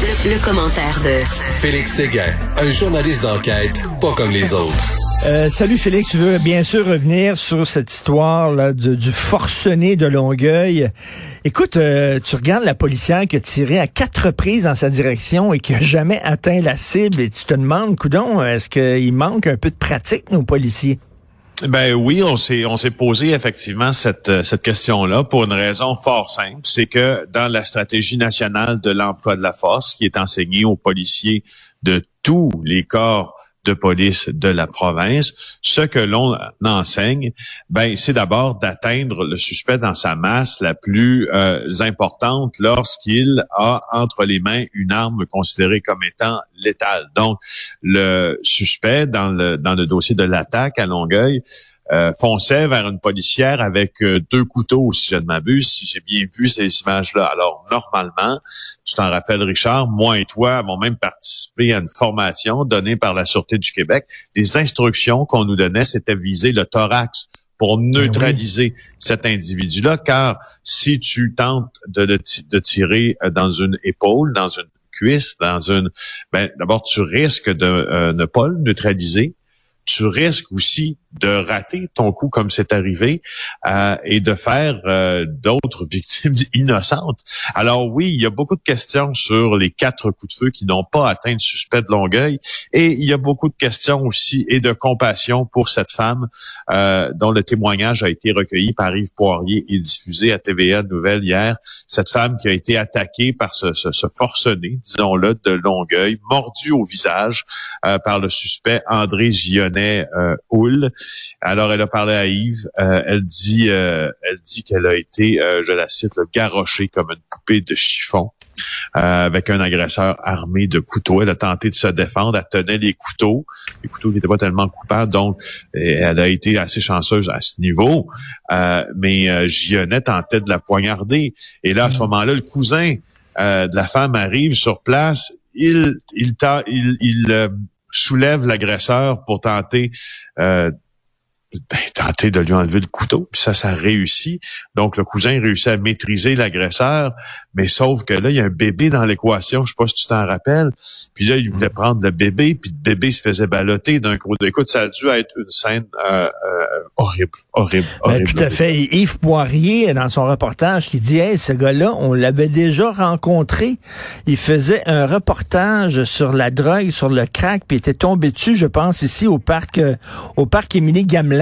Le, le commentaire de Félix Séguin, un journaliste d'enquête pas comme les autres. Euh, salut Félix, tu veux bien sûr revenir sur cette histoire là du, du forcené de Longueuil. Écoute, euh, tu regardes la policière qui a tiré à quatre reprises dans sa direction et qui a jamais atteint la cible et tu te demandes, coudon, est-ce qu'il manque un peu de pratique nos policiers? Ben oui, on s'est posé effectivement cette euh, cette question-là pour une raison fort simple, c'est que dans la stratégie nationale de l'emploi de la force qui est enseignée aux policiers de tous les corps de police de la province, ce que l'on enseigne, ben c'est d'abord d'atteindre le suspect dans sa masse la plus euh, importante lorsqu'il a entre les mains une arme considérée comme étant létale. Donc le suspect dans le dans le dossier de l'attaque à Longueuil euh, fonçait vers une policière avec euh, deux couteaux, si je ne m'abuse, si j'ai bien vu ces images-là. Alors, normalement, tu t'en rappelles, Richard, moi et toi avons même participé à une formation donnée par la Sûreté du Québec. Les instructions qu'on nous donnait, c'était viser le thorax pour neutraliser cet individu-là, car si tu tentes de, de tirer euh, dans une épaule, dans une cuisse, dans une, ben d'abord tu risques de euh, ne pas le neutraliser. Tu risques aussi de rater ton coup comme c'est arrivé euh, et de faire euh, d'autres victimes innocentes. Alors oui, il y a beaucoup de questions sur les quatre coups de feu qui n'ont pas atteint le suspect de Longueuil et il y a beaucoup de questions aussi et de compassion pour cette femme euh, dont le témoignage a été recueilli par Yves Poirier et diffusé à TVA Nouvelle hier. Cette femme qui a été attaquée par ce, ce, ce forcené, disons-le, de Longueuil, mordu au visage par le suspect André Gionnet euh, Houle. Alors, elle a parlé à Yves. Euh, elle dit, euh, elle dit qu'elle a été, euh, je la cite, le garochée comme une poupée de chiffon. euh, avec un agresseur armé de couteaux. Elle a tenté de se défendre. Elle tenait les couteaux, les couteaux qui n'étaient pas tellement coupables. Donc, elle a été assez chanceuse à ce niveau. Euh, mais euh, Gionnet tentait de la poignarder. Et là, à ce moment-là, le cousin euh, de la femme arrive sur place. Il, il, il, il, euh, soulève l'agresseur pour tenter euh, ben, tenter de lui enlever le couteau, puis ça, ça réussit. Donc, le cousin réussit à maîtriser l'agresseur, mais sauf que là, il y a un bébé dans l'équation, je sais pas si tu t'en rappelles. Puis là, il voulait prendre le bébé, puis le bébé se faisait balloter d'un coup. Écoute, ça a dû être une scène euh, euh, horrible, horrible, Ben, horrible. tout à fait. Et Yves Poirier, dans son reportage, qui dit, hey, ce gars-là, on l'avait déjà rencontré. Il faisait un reportage sur la drogue, sur le crack, puis il était tombé dessus, je pense, ici au parc, euh, au parc Émilie Gamelin.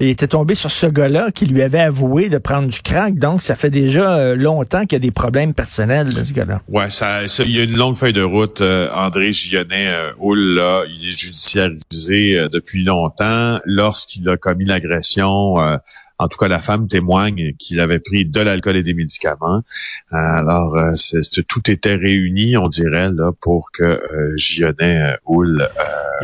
Il était tombé sur ce gars-là qui lui avait avoué de prendre du crack. Donc, ça fait déjà euh, longtemps qu'il y a des problèmes personnels, ce gars-là. Ouais, ça, ça- il y a une longue feuille de route. euh, André Gionnet, euh, là, il est judiciarisé euh, depuis longtemps. Lorsqu'il a commis l'agression, en tout cas, la femme témoigne qu'il avait pris de l'alcool et des médicaments. Alors, euh, c'est- tout était réuni, on dirait, là, pour que euh, Gionnet, euh, Houle,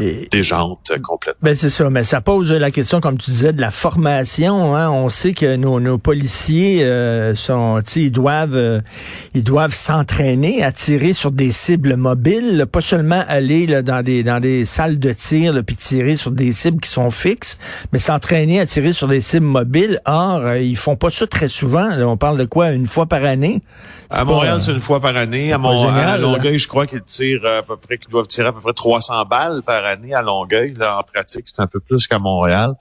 euh, déjante complètement. Ben c'est ça, mais ça pose la question, comme tu disais, de la formation. Hein. On sait que nos, nos policiers euh, sont, tu sais, ils doivent, euh, ils doivent s'entraîner à tirer sur des cibles mobiles, là, pas seulement aller là, dans des dans des salles de tir là, puis tirer sur des cibles qui sont fixes, mais s'entraîner à tirer sur des cibles mobiles. Or, euh, ils font pas ça très souvent. là. On parle de quoi, une fois par année? À Montréal, pas- c'est une fois par année. À, Mont- génial, à. Longueuil, je crois qu'ils tirent à peu près, qu'ils doivent tirer à peu près 300 balles par année à Longueuil. Là, en pratique, c'est un peu plus qu'à Montréal.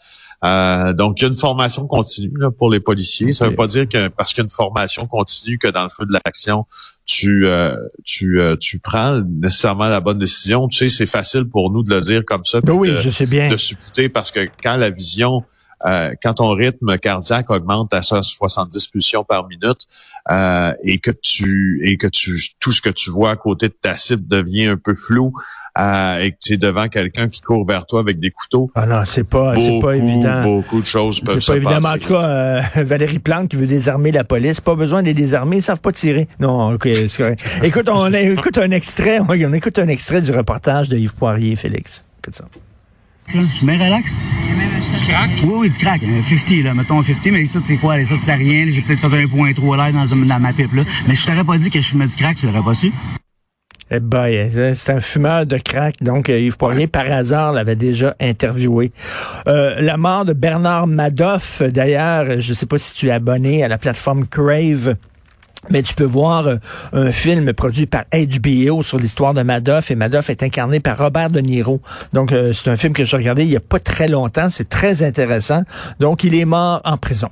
Euh, donc, il y a une formation continue là, pour les policiers. Ça Ok. veut pas dire que parce qu'il y a une formation continue que dans le feu de l'action, tu euh, tu euh, tu prends nécessairement la bonne décision. Tu sais, c'est facile pour nous de le dire comme ça. Ben oui, de- je sais bien. de supputer parce que quand la vision quand ton rythme cardiaque augmente à 170 pulsions par minute et que tu et que tu tout ce que tu vois à côté de ta cible devient un peu flou et que tu es devant quelqu'un qui court vers toi avec des couteaux. Ah non, c'est pas c'est pas évident. Beaucoup de choses peuvent se pas évident. En tout cas, Valérie Plante qui veut désarmer la police, pas besoin de les désarmer, ils savent pas tirer. Non, OK, c'est correct. écoute, on écoute un extrait, on écoute un extrait du reportage de Yves Poirier, Félix. Écoute ça. Je suis bien relax. Du crack? Oui, oui, du crack. 50, là, mettons 50, mais ça, tu sais quoi, ça, tu sais rien. J'ai peut-être fait un point trop l'air dans, dans ma pipe, là. Mais je t'aurais pas dit que je fumais du crack, tu l'aurais pas su. Eh ben, c'est un fumeur de crack. Donc, euh, Yves Poirier, par hasard, l'avait déjà interviewé. Euh, la mort de Bernard Madoff, d'ailleurs, je ne sais pas si tu es abonné à la plateforme Crave. Mais tu peux voir euh, un film produit par HBO sur l'histoire de Madoff et Madoff est incarné par Robert De Niro. Donc euh, c'est un film que j'ai regardé il y a pas très longtemps, c'est très intéressant. Donc il est mort en prison.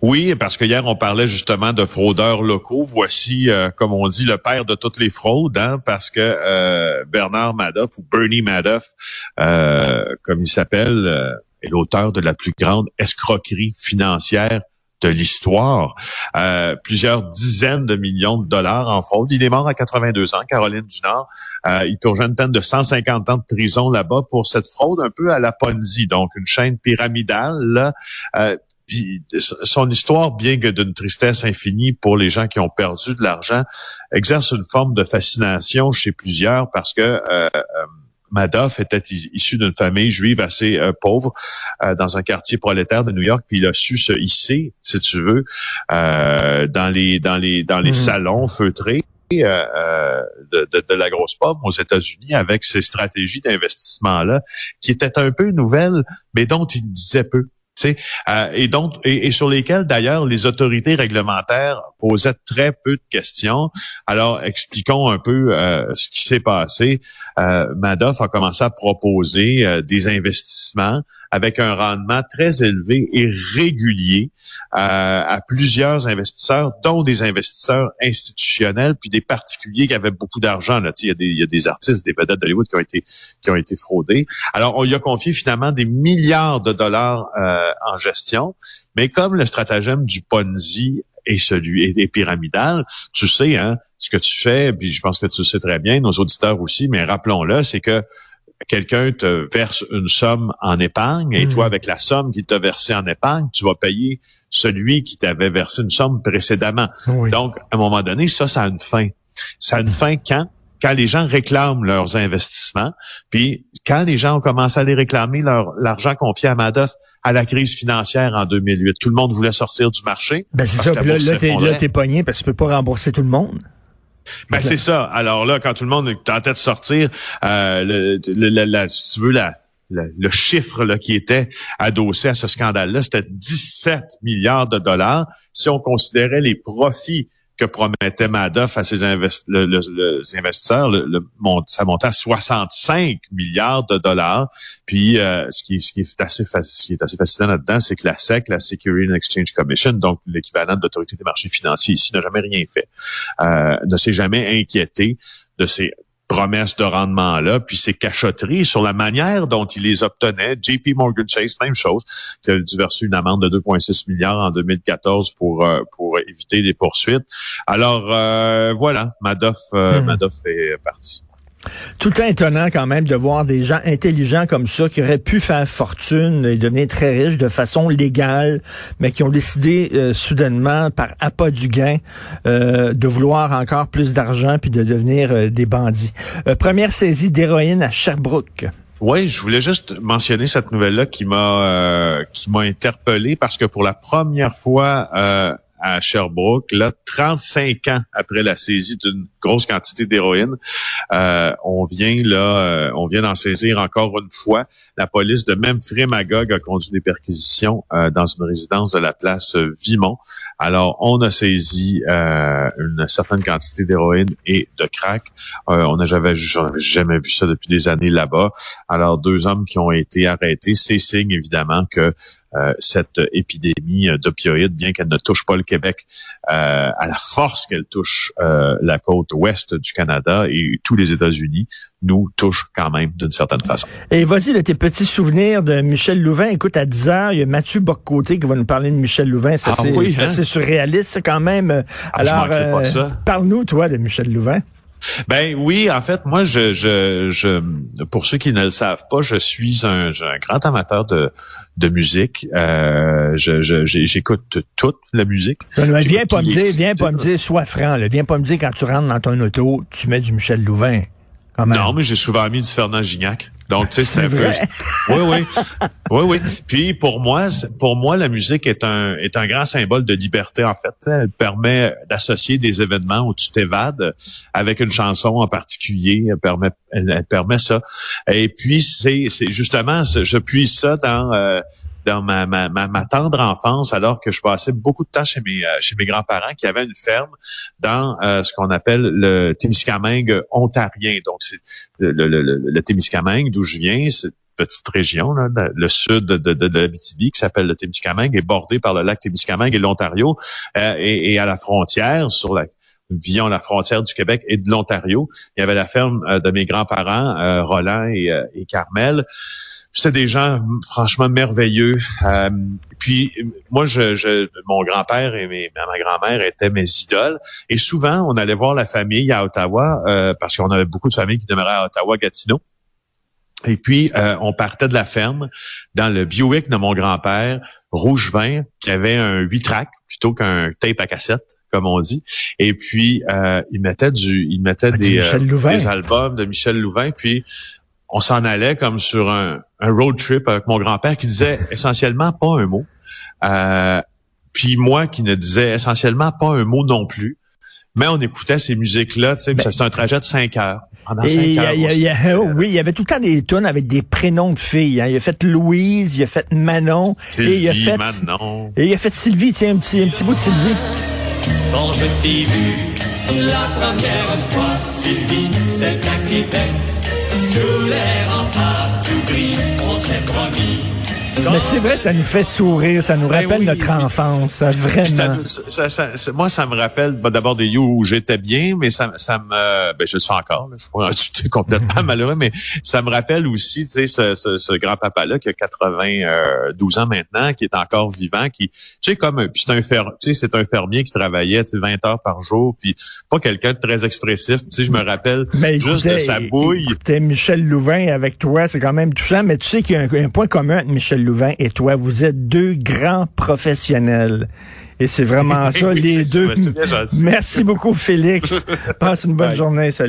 Oui, parce que hier on parlait justement de fraudeurs locaux. Voici, euh, comme on dit, le père de toutes les fraudes, hein, parce que Bernard Madoff ou Bernie Madoff, comme il s'appelle, est l'auteur de la plus grande escroquerie financière de l'histoire. Euh, plusieurs dizaines de millions de dollars en fraude. Il est mort à 82 ans, Caroline du Nord. Euh, il tourne une peine de 150 ans de prison là-bas pour cette fraude un peu à la Ponzi, donc une chaîne pyramidale. Là. Euh, son histoire, bien que d'une tristesse infinie pour les gens qui ont perdu de l'argent, exerce une forme de fascination chez plusieurs parce que euh Madoff était issu d'une famille juive assez euh, pauvre euh, dans un quartier prolétaire de New York, puis il a su se hisser, si tu veux, euh, dans les dans les dans les mhm. salons feutrés. de, de, de, la grosse pomme aux États-Unis avec ces stratégies d'investissement-là qui étaient un peu nouvelles, mais dont il disait peu. Euh, et donc et, sur lesquels d'ailleurs les autorités réglementaires posaient très peu de questions. Alors expliquons un peu euh, ce qui s'est passé. Euh, Madoff a commencé à proposer euh, des investissements avec un rendement très élevé et régulier euh, à plusieurs investisseurs, dont des investisseurs institutionnels, puis des particuliers qui avaient beaucoup d'argent. Là. Il, y a des, il y a des artistes, des vedettes d'Hollywood qui ont été qui ont été fraudés. Alors, on lui a confié finalement des milliards de dollars euh, en gestion, mais comme le stratagème du Ponzi est celui est, pyramidal, tu sais, hein, ce que tu fais, puis je pense que tu le sais très bien, nos auditeurs aussi, mais rappelons-le, c'est que quelqu'un te verse une somme en épargne et toi, hmm. avec la somme qu'il t'a versée en épargne, tu vas payer celui qui t'avait versé une somme précédemment. Donc, à un moment donné, ça, ça a une fin. Ça a une fin quand? Quand les gens réclament leurs investissements, puis quand les gens ont commencé à les réclamer leur l'argent confié à Madoff à la crise financière en 2008, tout le monde voulait sortir du marché. Ben c'est ça. Là, là, t'es, pogné parce que tu peux pas rembourser tout le monde. Ben c'est ça. Alors là, quand tout le monde tentait de sortir, euh, le, le, si tu veux, la, le, chiffre là, qui était adossé à ce scandale-là, c'était 17 milliards de dollars. Si on considérait les profits que promettait Madoff à ses investisseurs, le, ça montait à 65 milliards de dollars. Puis euh, ce, qui, ce, qui est assez ce qui est assez fascinant là-dedans, c'est que la SEC, la Security and Exchange Commission, donc l'équivalent de l'autorité des marchés financiers ici, n'a jamais rien fait, euh, ne s'est jamais inquiété de ces promesses de rendement-là, puis ces cachotteries sur la manière dont il les obtenait. JP Morgan Chase, même chose, qui a dû verser une amende de 2,6 milliards en 2014 pour euh, pour éviter des poursuites. Alors euh, voilà, Madoff, euh, hmm. Madoff est parti. Tout le temps étonnant quand même de voir des gens intelligents comme ça qui auraient pu faire fortune et devenir très riches de façon légale, mais qui ont décidé euh, soudainement par appât du gain euh, de vouloir encore plus d'argent puis de devenir euh, des bandits. première saisie d'héroïne à Sherbrooke. Oui, je voulais juste mentionner cette nouvelle-là qui m'a qui m'a interpellé parce que pour la première fois à Sherbrooke, là, 35 ans après la saisie d'une grosse quantité d'héroïne, euh, on vient là, euh, on vient d'en saisir encore une fois. La police de même Magog a conduit des perquisitions euh, dans une résidence de la place Vimont. Alors, on a saisi une certaine quantité d'héroïne et de crack. on n'a jamais, jamais vu ça depuis des années là-bas. Alors, deux hommes qui ont été arrêtés, c'est signe évidemment que cette épidémie d'opioïdes, bien qu'elle ne touche pas le Québec, euh, à la force qu'elle touche euh, la côte ouest du Canada et tous les États-Unis, nous touche quand même d'une certaine façon. Et vas-y, de tes petits souvenirs de Michel Louvain. Écoute, à 10 heures, il y a Mathieu Boccoté qui va nous parler de Michel Louvain. C'est Ah assez, oui, c'est hein? assez surréaliste quand même. Ah, Alors, ça. parle-nous, toi, de Michel Louvain. Ben oui, en fait, moi, je, je, je, pour ceux qui ne le savent pas, je suis un, grand amateur de, de musique. Euh, je, je- j'écoute toute la musique. Non, J'écoute viens pas me dire, viens pas me dire, sois franc. Là. Viens pas me dire quand tu rentres dans ton auto, tu mets du Michel Louvain. Non, mais j'ai souvent mis du Fernand Gignac. Donc, tu sais, C'est un peu. Oui, oui. Oui, oui. Puis pour moi, pour moi, la musique est un est un grand symbole de liberté, en fait. Elle permet d'associer des événements où tu t'évades avec une chanson en particulier. Elle permet, elle, permet ça. Et puis, c'est c'est justement, je puise ça dans euh, dans ma, ma, ma, ma tendre enfance, alors que je passais beaucoup de temps chez mes euh, chez mes grands-parents qui avaient une ferme dans euh, ce qu'on appelle le Témiscamingue ontarien. Donc, c'est le, le, le, le Témiscamingue, d'où je viens, c'est petite région, là, le- sud de, de, de l'Abitibi, qui s'appelle le Témiscamingue, est bordé par le lac Témiscamingue et l'Ontario, euh, et, et à la frontière, sur la via la frontière du Québec et de l'Ontario, il y avait la ferme euh, de mes grands-parents, euh, Roland et, euh, et Carmel. C'est des gens franchement merveilleux. Euh, puis moi, je, je mon grand-père et mes, ma grand-mère étaient mes idoles. Et souvent, on allait voir la famille à Ottawa euh, parce qu'on avait beaucoup de familles qui demeuraient à Ottawa-Gatineau. Et puis, euh, on partait de la ferme dans le Buick de mon grand-père, rouge vin, qui avait un 8 track plutôt qu'un tape à cassette, comme on dit. Et puis, euh, il mettait du, il mettait Ah, des, des albums de Michel Louvain. Puis, on s'en allait comme sur un, un road trip avec mon grand-père qui disait essentiellement pas un mot. Euh, puis moi qui ne disais essentiellement pas un mot non plus. Mais on écoutait ces musiques-là, tu sais, c'est un trajet de cinq heures. Pendant Ben, Et cinq il y a- heures. y a- y a- oh oui, il y avait tout le temps des tunes avec des prénoms de filles. hein. Il a fait Louise, il a fait Manon, et il a fait Manon. et il a fait Sylvie. Tiens, un petit, un petit bout de Sylvie. Quand je t'ai vu la première fois, Sylvie, c'est à Québec. Tous les remparts tout gris, on s'est promis. Mais c'est vrai, ça nous fait sourire, ça nous Ben rappelle oui, notre enfance, vraiment. ça- ça- moi, ça me rappelle ben, d'abord des lieux où j'étais bien, mais ça, ça me, ben, je le suis encore. Là, je suis complètement malheureux, mais ça me rappelle aussi, tu sais, ce, ce, ce grand-papa-là qui a 92 ans maintenant, qui est encore vivant, qui, tu sais, comme, c'est un fer, tu sais, c'est un fermier qui travaillait, tu sais, 20 heures par jour, puis pas quelqu'un de très expressif. Tu sais, je me rappelle Mais juste de sa bouille. écoutez, Michel Louvain avec toi, c'est quand même touchant, mais tu sais qu'il y a un, un point commun entre Michel Louvain et toi. Vous êtes deux grands professionnels. Et c'est vraiment ça, les deux. Merci beaucoup, Félix. Passe une bonne Bye. journée. Salut.